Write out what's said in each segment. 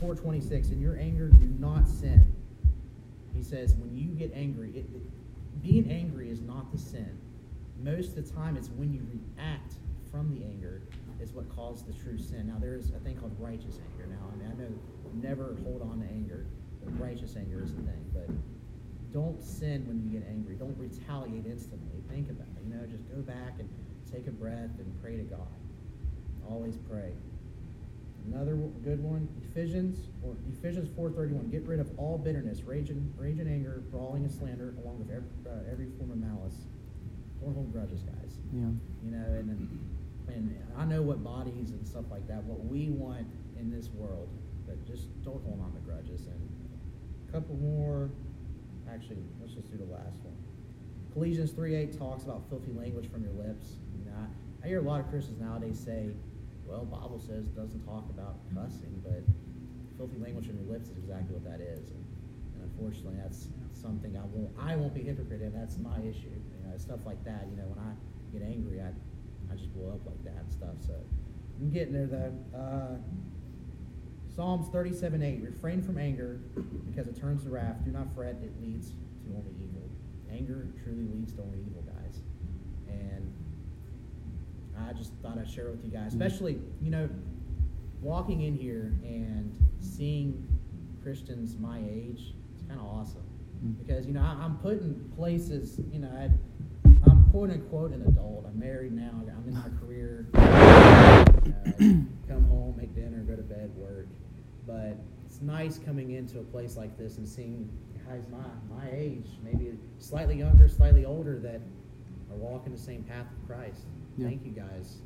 4:26, in your anger, do not sin. He says, when you get angry, it, it, being angry is not the sin. Most of the time, it's when you react from the anger is what causes the true sin. Now, there is a thing called righteous anger. Now, I mean, I know never hold on to anger. But righteous anger is the thing, but don't sin when you get angry. Don't retaliate instantly. Think about it. You know, just go back and take a breath and pray to God. Always pray. Another good one, Ephesians or Ephesians 4:31. Get rid of all bitterness, rage and, rage and anger, brawling and slander, along with every, uh, every form of malice. Don't hold grudges, guys. Yeah. You know, and and I know what bodies and stuff like that, what we want in this world, but just don't hold on to grudges. And a couple more. Actually, let's just do the last one. Ephesians 3:8 talks about filthy language from your lips. You know, I, I hear a lot of Christians nowadays say well, Bible says doesn't talk about cussing, but filthy language from your lips is exactly what that is. And, and unfortunately, that's something I won't I won't be hypocrite in. That's my issue. You know, stuff like that. You know, when I get angry, I I just blow up like that and stuff. So I'm getting there though. Uh, Psalms 37:8. Refrain from anger because it turns to wrath. Do not fret; it leads to only evil. Anger truly leads to only evil, guys. And I just thought I'd share it with you guys, Mm-hmm. especially you know, walking in here and seeing Christians my age. It's kind of awesome Mm. because you know I, I'm put in places. You know, I, I'm quote unquote an adult. I'm married now. I'm in my career. Uh, come home, make dinner, go to bed, work. But it's nice coming into a place like this and seeing guys my my age, maybe slightly younger, slightly older, that are walking the same path of Christ. Yeah. Thank you guys.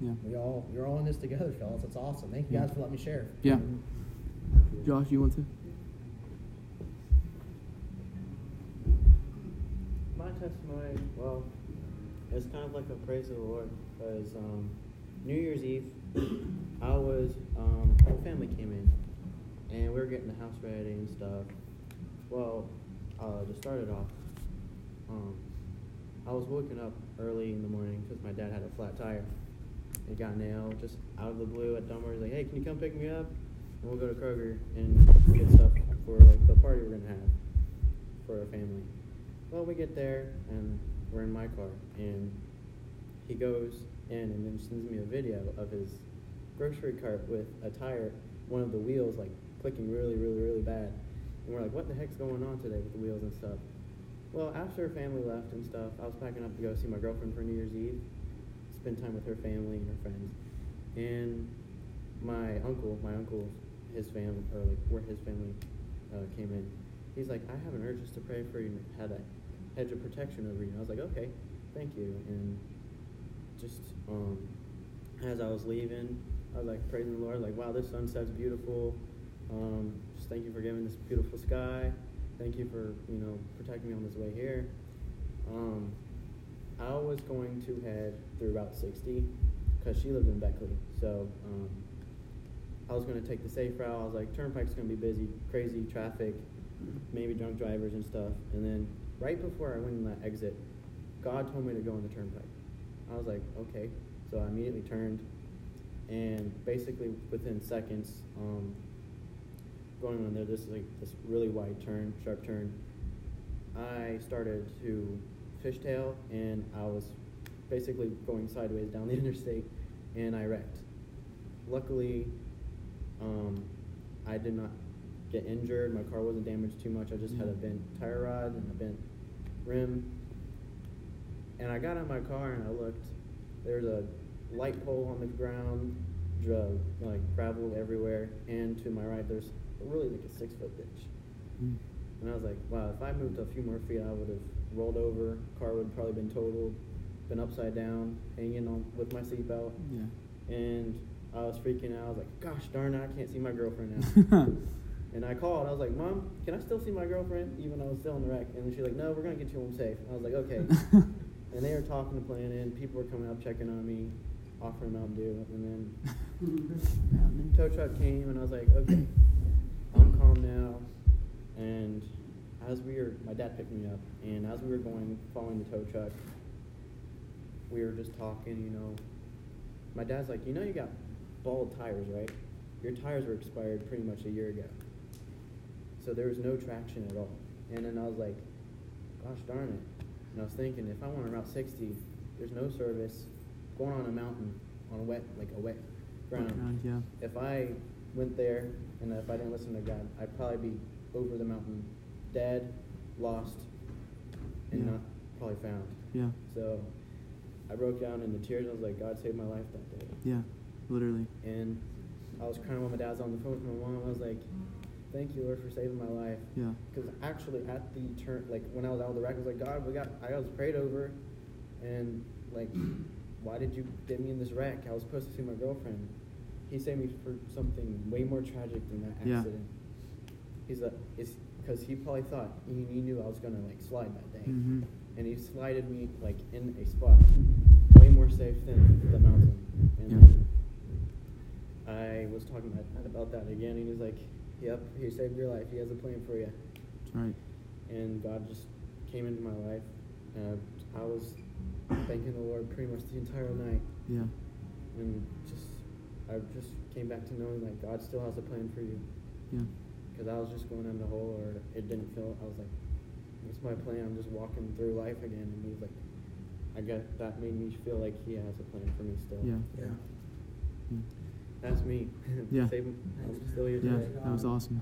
Yeah. We all we're all in this together, fellas. That's awesome. Thank you Yeah. guys for letting me share. Yeah. Josh, you want to? My testimony, well, it's kind of like a praise of the Lord because um, New Year's Eve, I was, um, whole family came in and we were getting the house ready and stuff. Well, uh, to start it off, um, I was waking up early in the morning because my dad had a flat tire. It got nailed just out of the blue at Dunbar. He's like, hey, can you come pick me up? And we'll go to Kroger and get stuff for like the party we're gonna have for our family. Well, we get there and we're in my car, and he goes in and then sends me a video of his grocery cart with a tire, one of the wheels like clicking really, really, really bad. And we're like, what the heck's going on today with the wheels and stuff? Well, after family left and stuff, I was packing up to go see my girlfriend for New Year's Eve, spend time with her family and her friends. And my uncle, my uncle, his family, or like where his family uh, came in, he's like, I have an urge just to pray for you and had a hedge of protection over you. And I was like, okay, thank you. And just um, as I was leaving, I was like praising the Lord, like, wow, this sunset's beautiful. Um, just thank you for giving this beautiful sky. Thank you for you know protecting me on this way here. Um, I was going to head through Route 60 because she lived in Beckley, so um, I was going to take the safe route. I was like, Turnpike's going to be busy, crazy traffic, maybe drunk drivers and stuff. And then right before I went in that exit, God told me to go on the Turnpike. I was like, okay. So I immediately turned, and basically within seconds, um, going on there, this is like this really wide turn, sharp turn. I started to fishtail, and I was basically going sideways down the interstate, and I wrecked. Luckily, um, I did not get injured. My car wasn't damaged too much. I just had a bent tire rod and a bent rim. And I got out of my car and I looked. There's a light pole on the ground, dr- like gravel everywhere, and to my right there's really like a six foot ditch. Mm. And I was like, wow, if I moved a few more feet, I would have rolled over. Car would probably been totaled, been upside down, hanging on with my seatbelt. Yeah. And I was freaking out. I was like, gosh darn it, I can't see my girlfriend now. and I called. I was like, Mom, can I still see my girlfriend even though I was still in the wreck? And she's like, No, we're gonna get you home safe. And I was like, Okay. and they were talking to plan, and planning. People were coming up, checking on me, offering Mountain Dew, and then tow truck came, and I was like, Okay, I'm now. And as we were, my dad picked me up, and as we were going, following the tow truck, we were just talking, you know. My dad's like, you know, you got bald tires, right? your tires were expired pretty much a year ago. So there was no traction at all. And then I was like, gosh darn it. And I was thinking, if I went on Route 60, there's no service, going on a mountain, on a wet, like a wet ground. Ground, yeah. If I went there and if I didn't listen to God, I'd probably be over the mountain, dead, lost, and Yeah. not probably found. Yeah. So I broke down into tears. And I was like, God saved my life that day. Yeah. Literally. And I was crying when my dad's on the phone with my mom. I was like, Thank you, Lord, for saving my life. Yeah. Because actually, at the turn, like when I was out of the wreck, I was like, God, we got, I was prayed over, and like, why did you get me in this wreck? I was supposed to see my girlfriend. He saved me for something way more tragic than that accident. Yeah. He's a, it's because he probably thought he, he knew I was gonna like slide that day, Mm-hmm. and he slided me like in a spot way more safe than the mountain. And Yeah. I was talking about that again, and he was like, "Yep, he saved your life. He has a plan for you." Right. and God just came into my life. And I was thanking the Lord pretty much the entire night, Yeah. and just I just came back to knowing that God still has a plan for you. Yeah. Because I was just going down the hole, or it didn't feel. I was like, it's my plan?" I'm just walking through life again, and He's like, I guess that made me feel like He has a plan for me still. Yeah. Yeah. Yeah. That's me. Yeah. Save, I'm still here Yeah. today. That was awesome.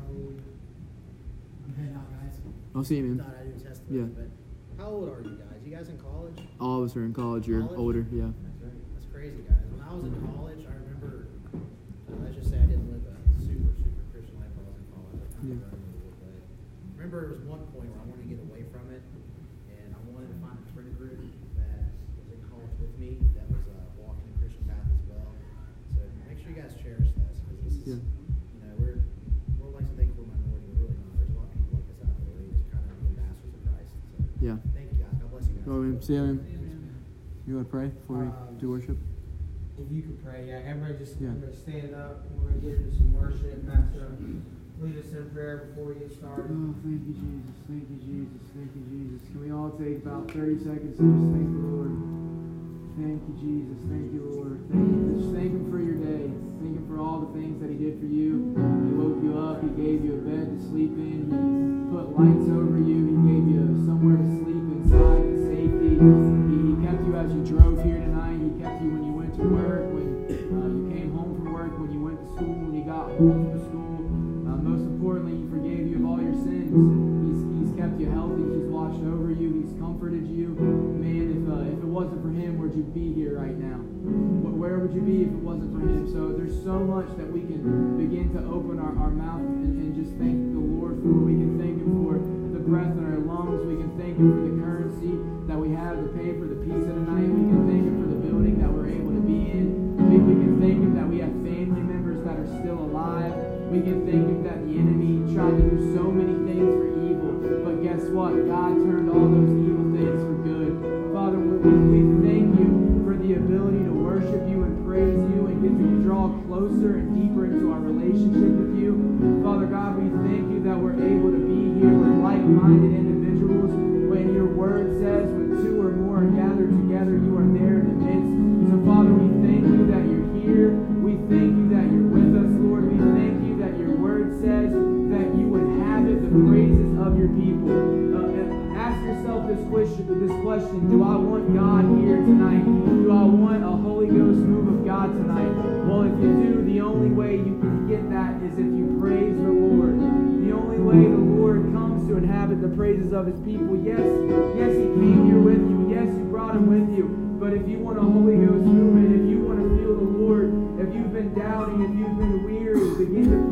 I'm heading out, guys. I'll see you, man. Thought I'd do a Yeah. but how old are you guys? You guys in college? All of us are in college. You're College? older. Yeah. That's crazy, guys. When I was in college, I remember, uh, let's just say I didn't live a super, super Christian life while I was in college. I kind Yeah. of learned a little bit. I remember there was one point where I wanted to get away from it, and I wanted to find a friend group that was in college with me that was uh, walking the Christian path as well. So make sure you guys cherish this because this is, Yeah. you know, we're we're like to think we're minority, we're really not. There's a lot of people like us out there. We just kind of be ambassadors of Christ. So Yeah. thank you guys. God bless you guys. Go, man. See you. You want to pray before we Um, do worship? If you could pray, yeah, everybody just Yeah. Stand up. We're gonna get into some worship. Pastor, lead us in prayer before we get started. Oh, thank you, Jesus. Thank you, Jesus. Thank you, Jesus. Can we all take about 30 seconds and just thank the Lord? Thank you, Jesus. Thank you, Lord. Thank you. Just thank Him for your day. Thank Him for all the things that He did for you. He woke you up. He gave you a bed to sleep in. He put lights over you. He gave you somewhere to sleep inside in safety. He, he kept you as you drove here be here right now? Wh- Where would you be if it wasn't for Him? So there's so much that we can begin to open our, our mouth and, and just thank the Lord for. We can thank Him for the breath in our lungs. We can thank Him for the currency that we have to pay for the pizza tonight. We can thank Him for the building that we're able to be in. We, we can thank Him that we have family members that are still alive. We can thank Him that the enemy tried to do so many things for evil. But guess what? God turned your people. Uh, ask yourself this question, this question, do I want God here tonight? Do I want a Holy Ghost move of God tonight? Well, if you do, the only way you can get that is if you praise the Lord. The only way the Lord comes to inhabit the praises of his people. Yes, yes, he came here with you. Yes, you brought him with you. But if you want a Holy Ghost movement, if you want to feel the Lord, if you've been doubting, if you've been weary, begin to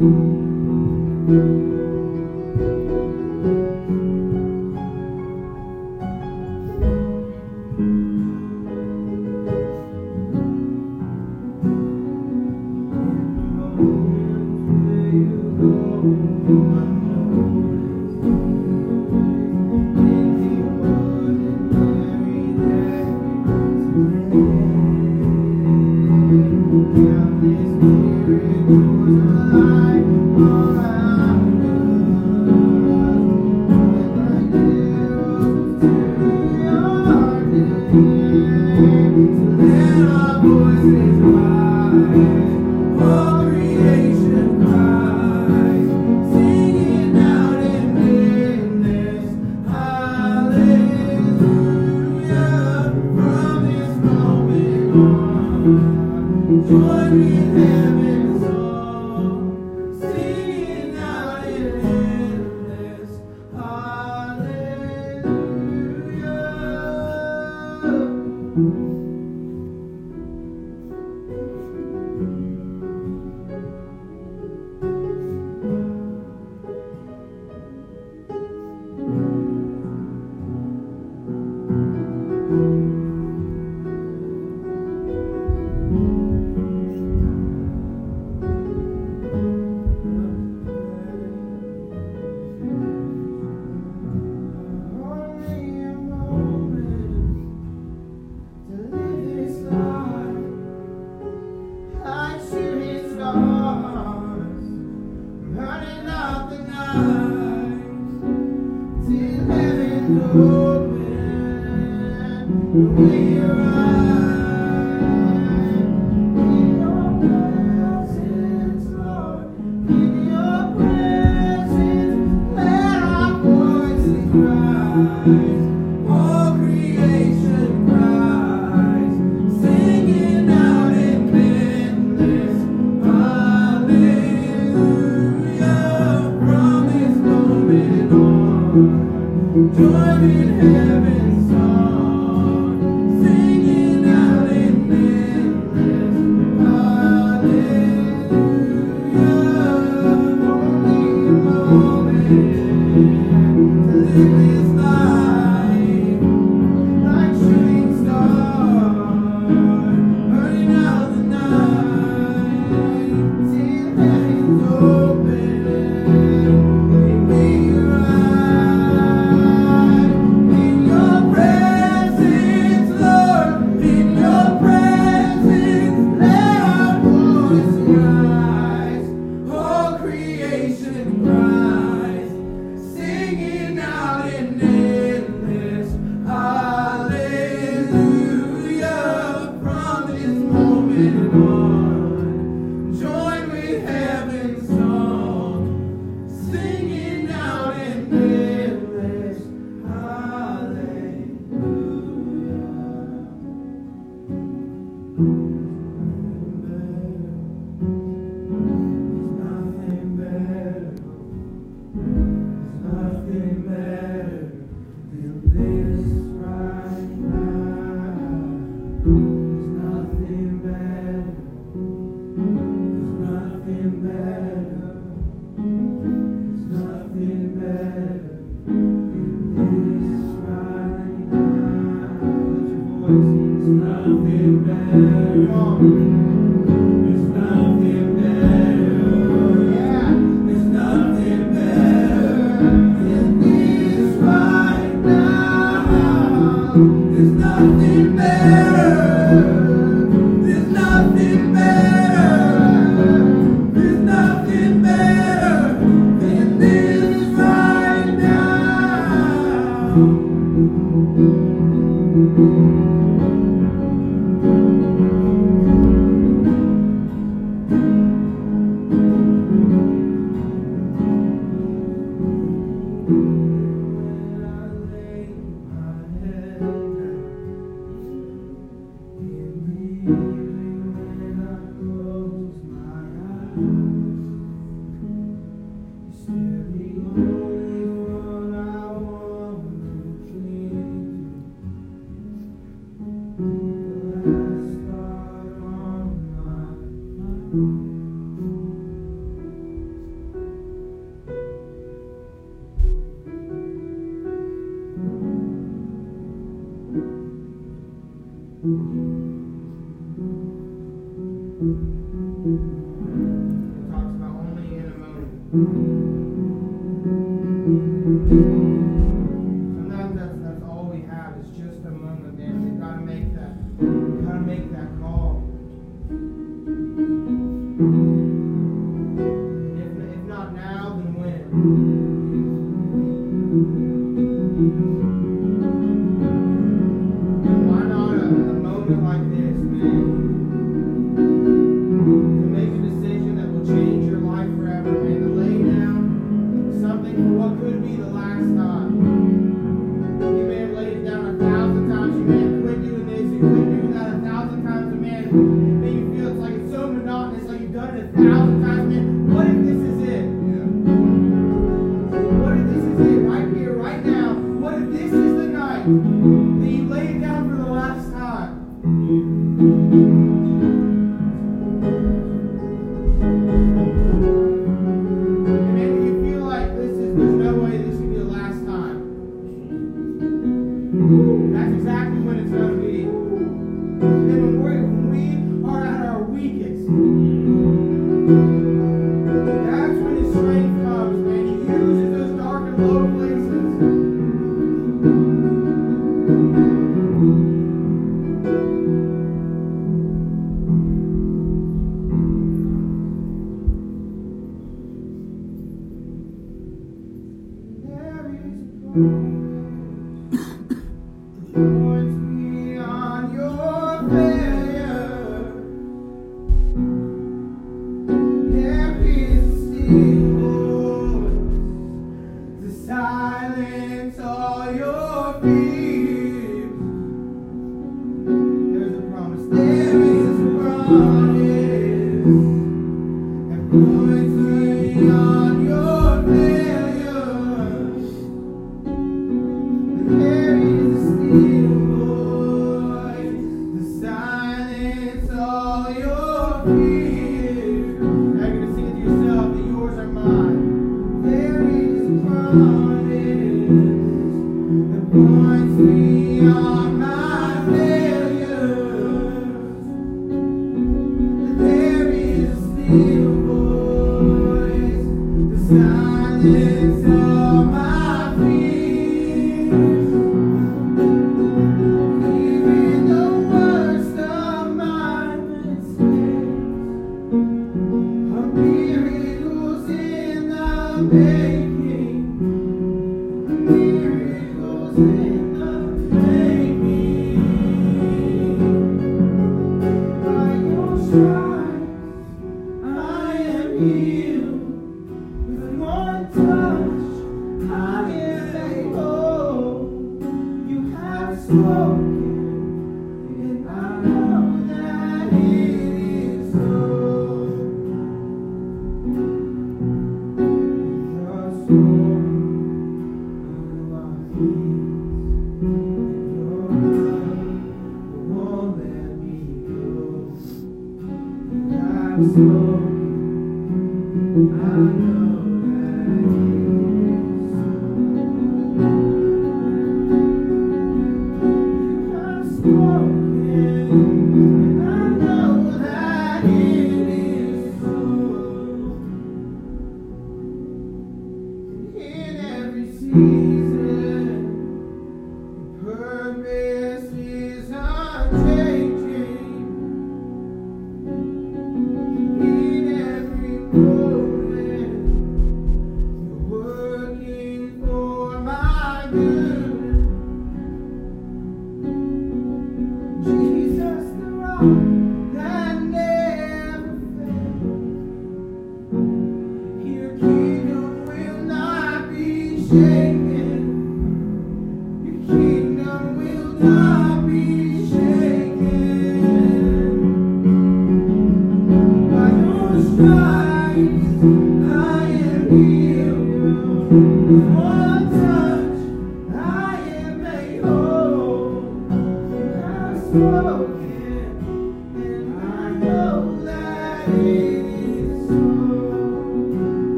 thank you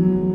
You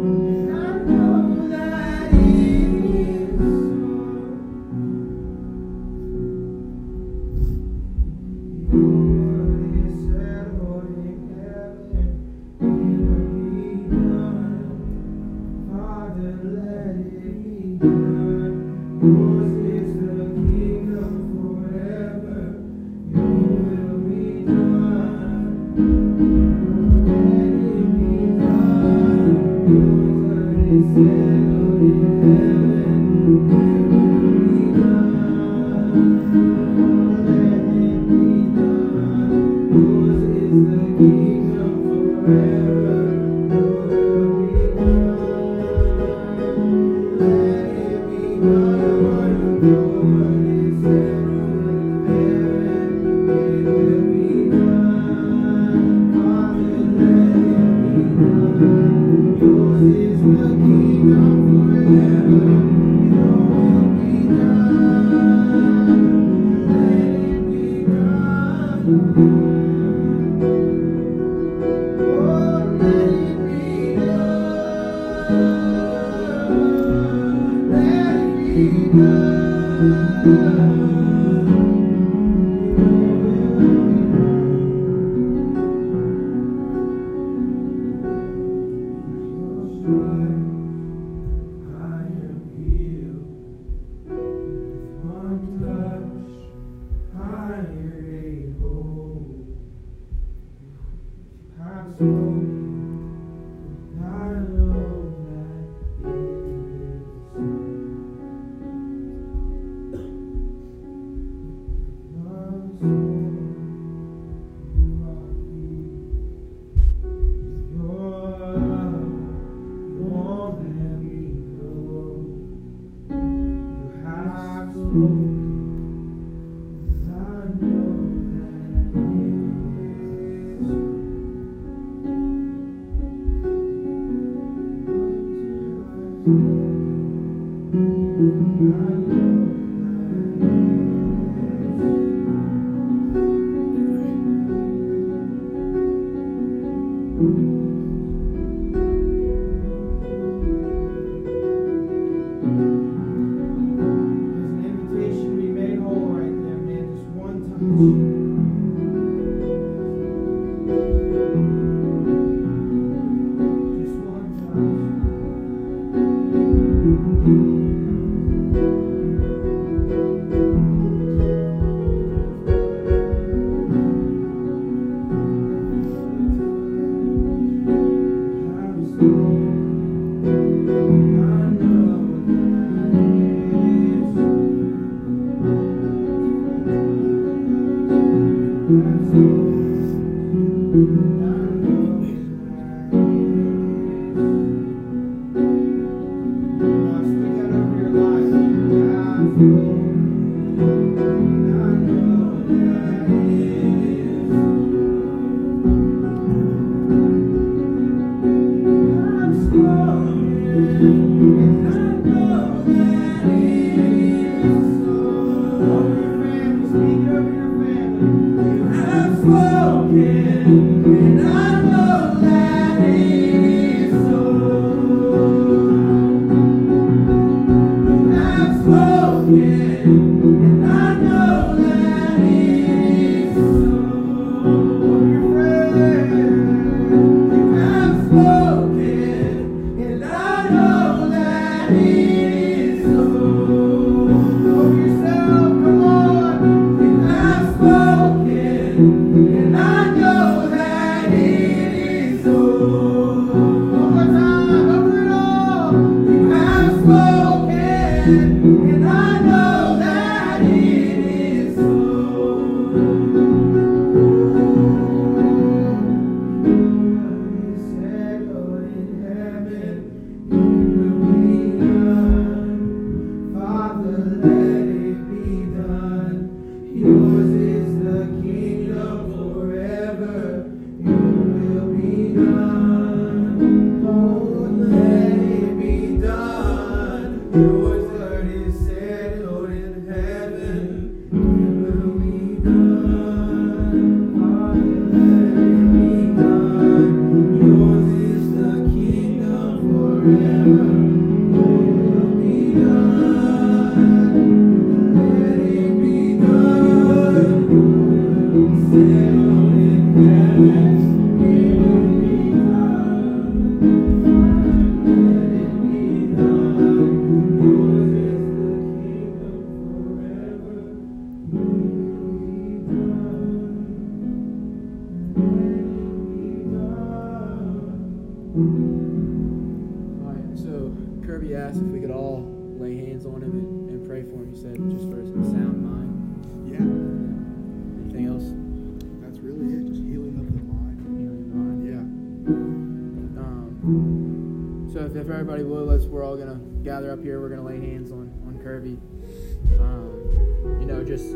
just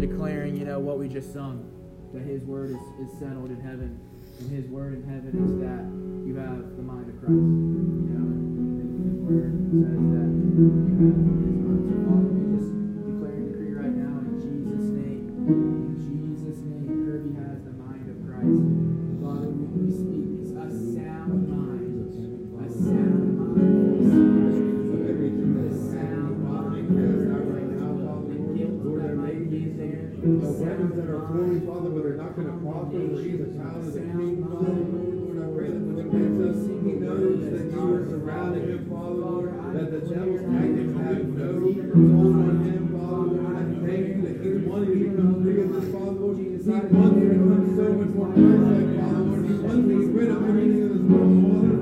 declaring, you know, what we just sung, that His word is, is settled in heaven, and His word in heaven is that you have the mind of Christ, you know, and, His word says that you have but they're not going to prosper, for He is a child of the King, Father. Lord, I pray that when He wakes up, He knows that you are surrounding him, Father, that the devil's tactics have no hold on him, Father. Lord, I thank you that He's wanting to become bigger than Father, Lord. He wants to become so much more Christ-like, Father, Lord. He wants to get rid of everything in this world, Father.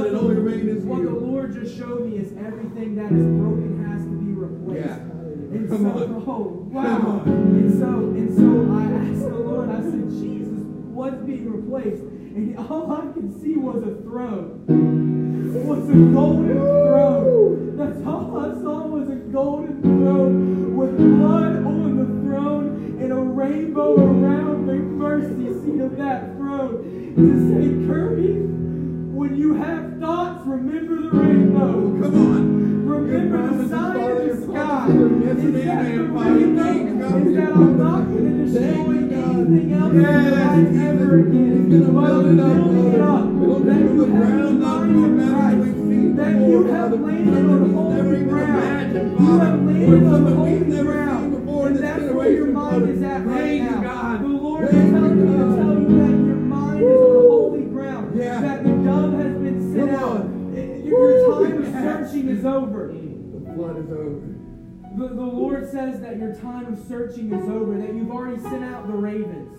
What- Father. what the- only remain as What the. Lord just showed me is everything that is broken has to be replaced. Yeah. And Come so, on. oh wow. And so, and so I asked the Lord, I said, Jesus, what's being replaced? And all I could see was a throne. It was a golden throne. That's all I saw was a golden throne with blood on the throne and a rainbow around the mercy seat of that throne to say, Kirby, when you have thoughts, remember the rainbow. Come on. Remember the sign in the sky. yes Is that the rainbow? Thank you, God, for Is that I'm not going to destroy Thank you, God. anything else Yes, in my life ever again. But I'm it up, building it Father. up. Build it That you have ground the up, mind Lord, of better than Christ. we've seen That you have landed on holy ground. You have landed on holy ground. seen before in And that's where your mind is at right now. God. The Lord is telling you, to tell searching is over. The flood is over. The, the Lord says that your time of searching is over, that you've already sent out the ravens.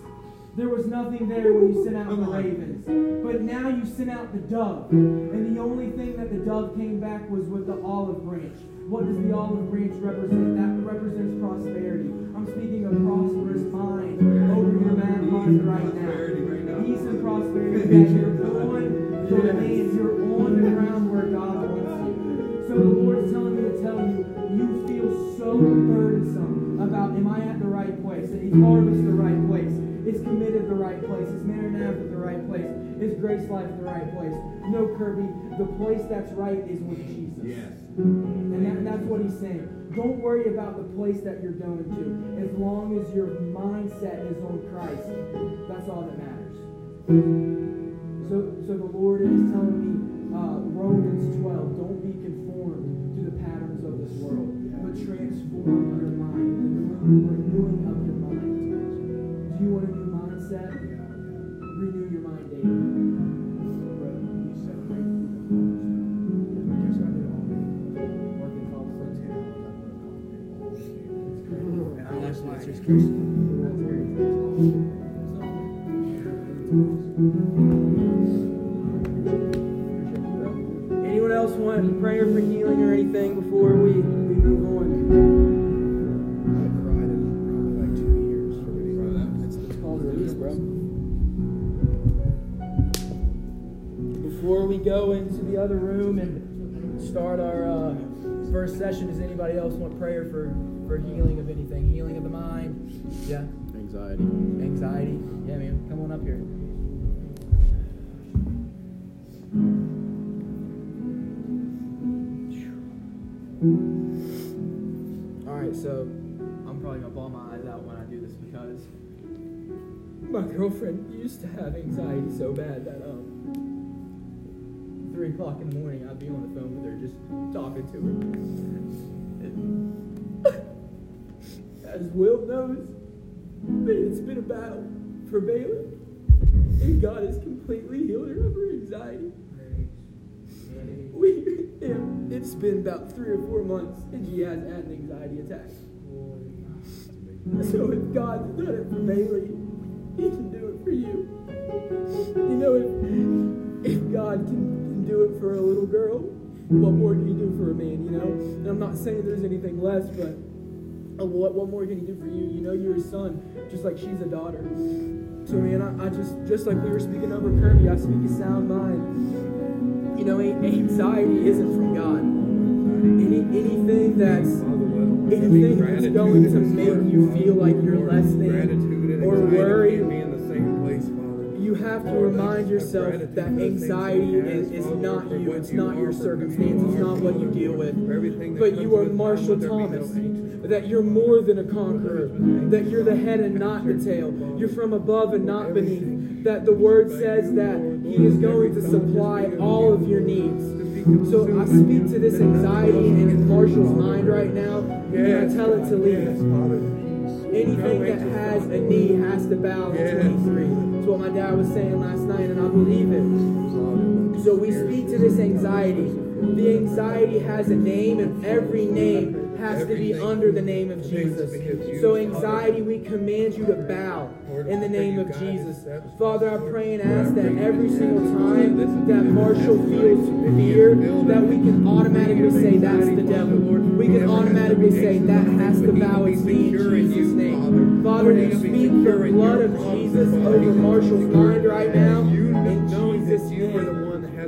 There was nothing there when you sent out the ravens. But now you sent out the dove. And the only thing that the dove came back was with the olive branch. What does the olive branch represent? That represents prosperity. I'm speaking of prosperous mind over your mad mind right now. Peace and prosperity. That you're on the land. To tell you, you feel so burdensome about, am I at the right place? Is Harvest the right place? Is Committed the right place? Is Maranatha the right place? Is Grace Life the right place? No, Kirby, the place that's right is with Jesus. Yes. And that, that's what he's saying. Don't worry about the place that you're going to. As long as your mindset is on Christ, that's all that matters. So, so the Lord is telling me, uh, Romans 12, don't transform your mind, the renewing of your mind. Do you want a new mindset? Renew your mind daily. Oh, and I was like, Anyone else want prayer for healing or anything before we, we move on? Before we go into the other room and start our uh, first session, does anybody else want prayer for, for healing of anything? Healing of the mind? Yeah. Anxiety. Anxiety. Yeah, man. Come on up here. Mm-hmm so I'm probably gonna bawl my eyes out when I do this because my girlfriend used to have anxiety so bad that um three o'clock in the morning I'd be on the phone with her just talking to her. As Will knows, it's been a battle for and God has completely healed her of her anxiety. It's been about three or four months, and she hasn't had an anxiety attack. So if God's done it for Bailey, He can do it for you. You know, if, if God can, can do it for a little girl, what more can He do for a man? You know, and I'm not saying there's anything less, but uh, what what more can He do for you? You know, you're His son, just like she's a daughter. So man, I, I just just like we were speaking over Kirby, I speak a sound mind. You know, anxiety isn't from God. Any anything that's anything that's going to make you feel like you're less than or worry, you have to remind yourself that anxiety is, is not you. It's not your circumstance. It's not what you deal with. But you are Marshall Thomas. That you're more than a conqueror. That you're the head and not the tail. You're from above and not beneath. That the word says that He is going to supply all of your needs. So I speak to this anxiety in Marshall's mind right now, and I tell it to leave. Anything that has a knee has to bow in 23. That's what my dad was saying last night, and I believe it. So we speak to this anxiety. The anxiety has a name, and every name has to be under the name of Jesus. So, anxiety, we command you to bow in the name of Jesus. Father, I pray and ask that every single time that Marshall feels fear, that we can automatically say that's the devil. We can automatically say that has to bow its knee in Jesus' name. Father, you speak the blood of Jesus over Marshall's mind right now in Jesus' name.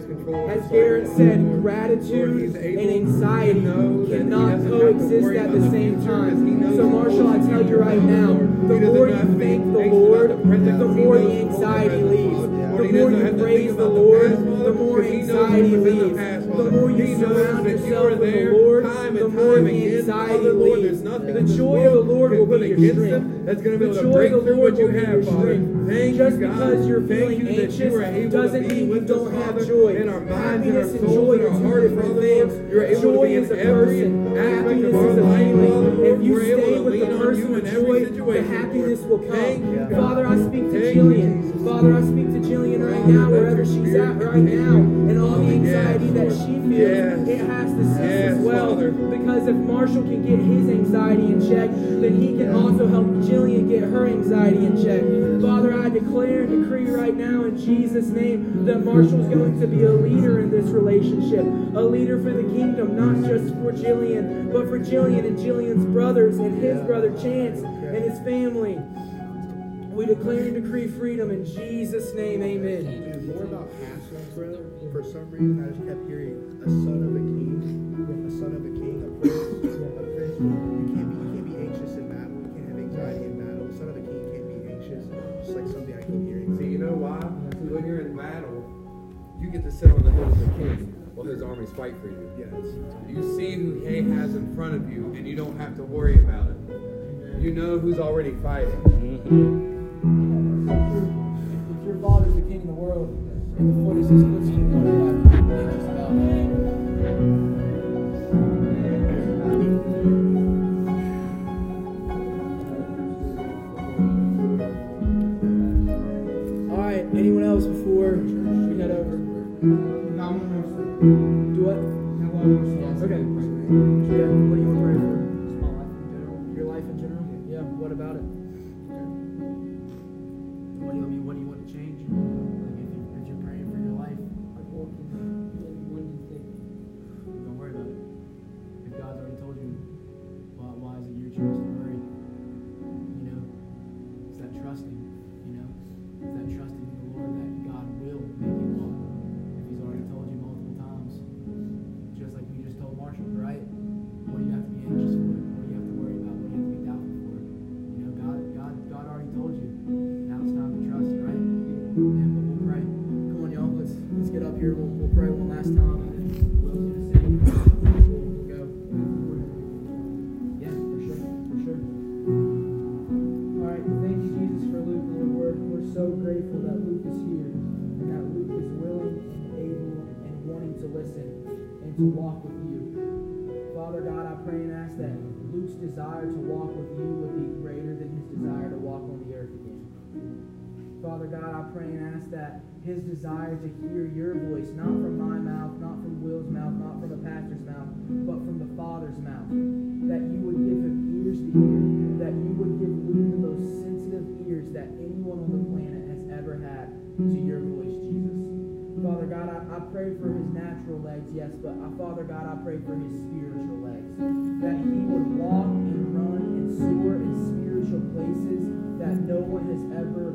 As Garrett said, gratitude and anxiety cannot coexist at the same time. So, Marshall, I tell you right now, the more you thank the Lord, the more the anxiety leaves. The more you praise the Lord, the more anxiety leaves. The more you surround yourself with the Lord, the more the anxiety leaves. The joy of the Lord will be your strength. That's going to be The joy of the Lord what you will be your have, Father. strength. Just because you're feeling that anxious you are able doesn't mean you don't have joy. our minds, in our Happiness and joy are our two different things. You're able to Joy is a person. Happiness is a feeling. If you stay with the person with joy, the happiness will come. Thank you, God. Father, I speak to Jillian. Father, I speak to Jillian right now, wherever she's at right now, and all the anxiety that she feels, it has to cease as well. Because if Marshall can get his anxiety in check, then he can also help Jillian get her anxiety in check. Father, I declare and decree right now in Jesus' name that Marshall's going to be a leader in this relationship, a leader for the kingdom, not just for Jillian, but for Jillian and Jillian's brothers and his brother Chance and his family. We declare and decree freedom in Jesus' name, amen. Dude, more about pastors, bro. For some reason, I just kept hearing a son of a king, a son of a king, a prince, a prince. You can't be, you can't be anxious in battle. You can't have anxiety in battle. Son of a king can't be anxious. Just like something I keep hearing. See, you know why? When you're in battle, you get to sit on the hill as a king while his armies fight for you. Yes. You see who he has in front of you, and you don't have to worry about it. You know who's already fighting. Mm-hmm. If your father's the king of the world and the 46 puts you in one lap, anxious. All right, anyone else before we head over? Got one more thing. Do what? Got one more thing. Okay. Yeah, what do you want to pray for? His spiritual legs, that he would walk and run and soar in spiritual places that no one has ever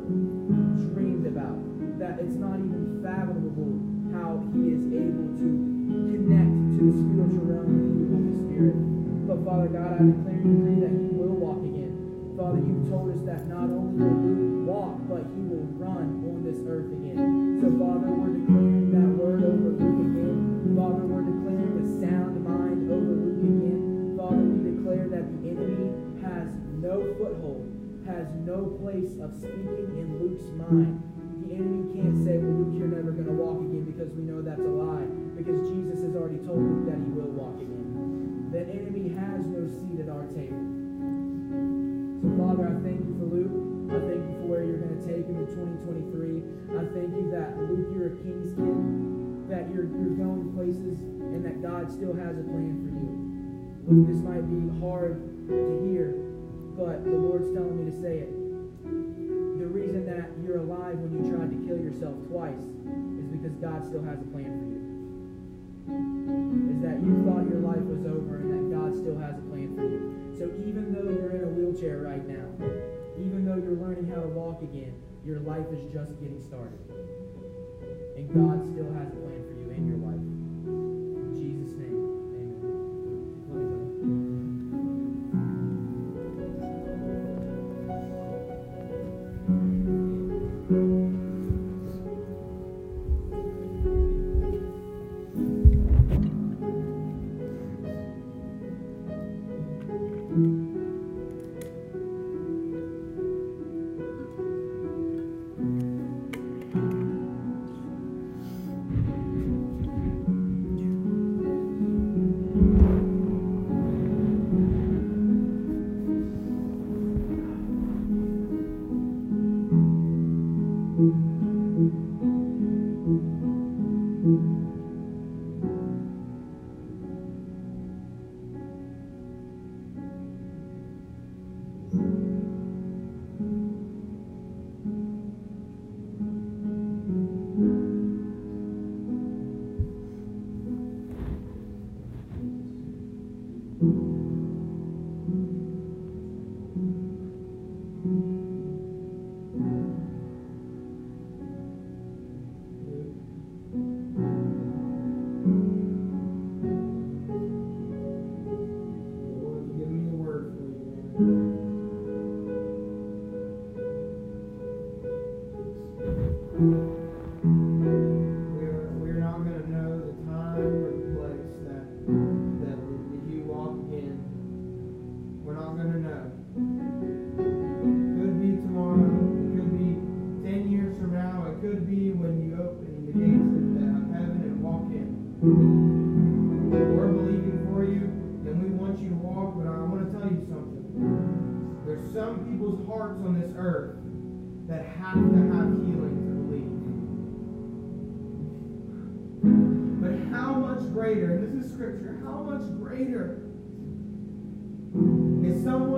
dreamed about, that it's not even fathomable how he is able to connect to the spiritual realm with you, Holy Spirit. But Father God, I declare and decree that he will walk again. Father, you've told us that not only will Luke walk, but he will run on this earth again. So Father, we're declaring that word over Luke again. Father, we're declaring sound mind over Luke again. Father, we declare that the enemy has no foothold, has no place of speaking in Luke's mind. The enemy can't say, well, Luke, you're never going to walk again because we know that's a lie. Because Jesus has already told Luke that he will walk again. The enemy has no seat at our table. So, Father, I thank you for Luke. I thank you for where you're going to take him in 2023. I thank you that, Luke, you're a king's kid, that you're, you're going places, and that God still has a plan for you. Luke, this might be hard to hear, but the Lord's telling me to say it. The reason that you're alive when you tried to kill yourself twice is because God still has a plan for you. Is that you thought your life was over and that God still has a plan for you. So even though you're in a wheelchair right now, even though you're learning how to walk again, your life is just getting started. And God still has a plan for you in your life.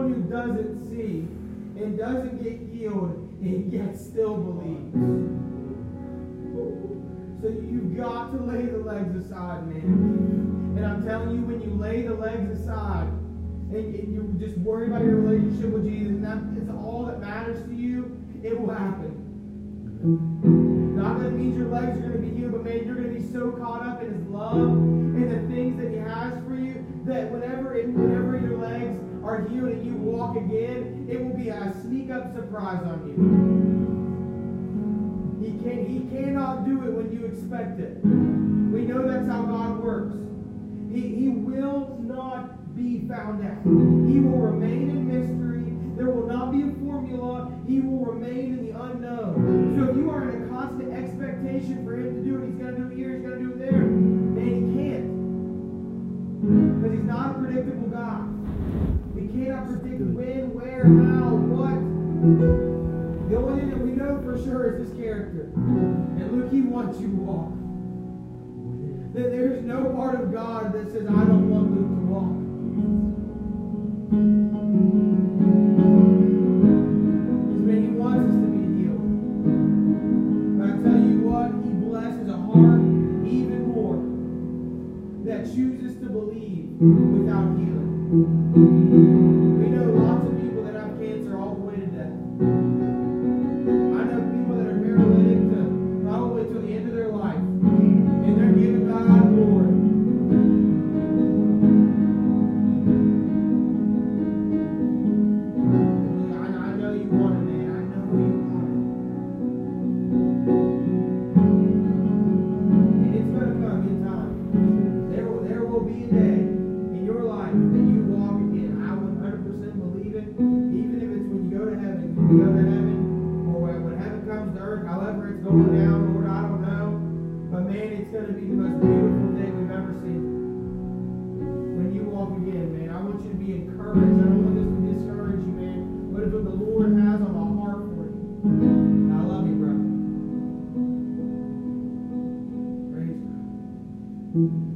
Who doesn't see and doesn't get healed and yet still believes? So you've got to lay the legs aside, man. And I'm telling you, when you lay the legs aside and, and you just worry about your relationship with Jesus, and that is all that matters to you, it will happen. Not that it means your legs are going to be healed, but man, you're going to be so caught up in His love and the things that He has for you that whenever it, and you walk again, it will be a sneak up surprise on you. He can He cannot do it when you expect it. We know that's how God works. He, he will not be found out. He will remain in mystery. There will not be a formula. He will remain in the unknown. So if you are in good. When, where, how, what. The only thing that we know for sure is this character. And Luke, he wants you to walk. That there is no part of God that says, I don't want Luke to walk. chooses to believe without you. Mm-hmm.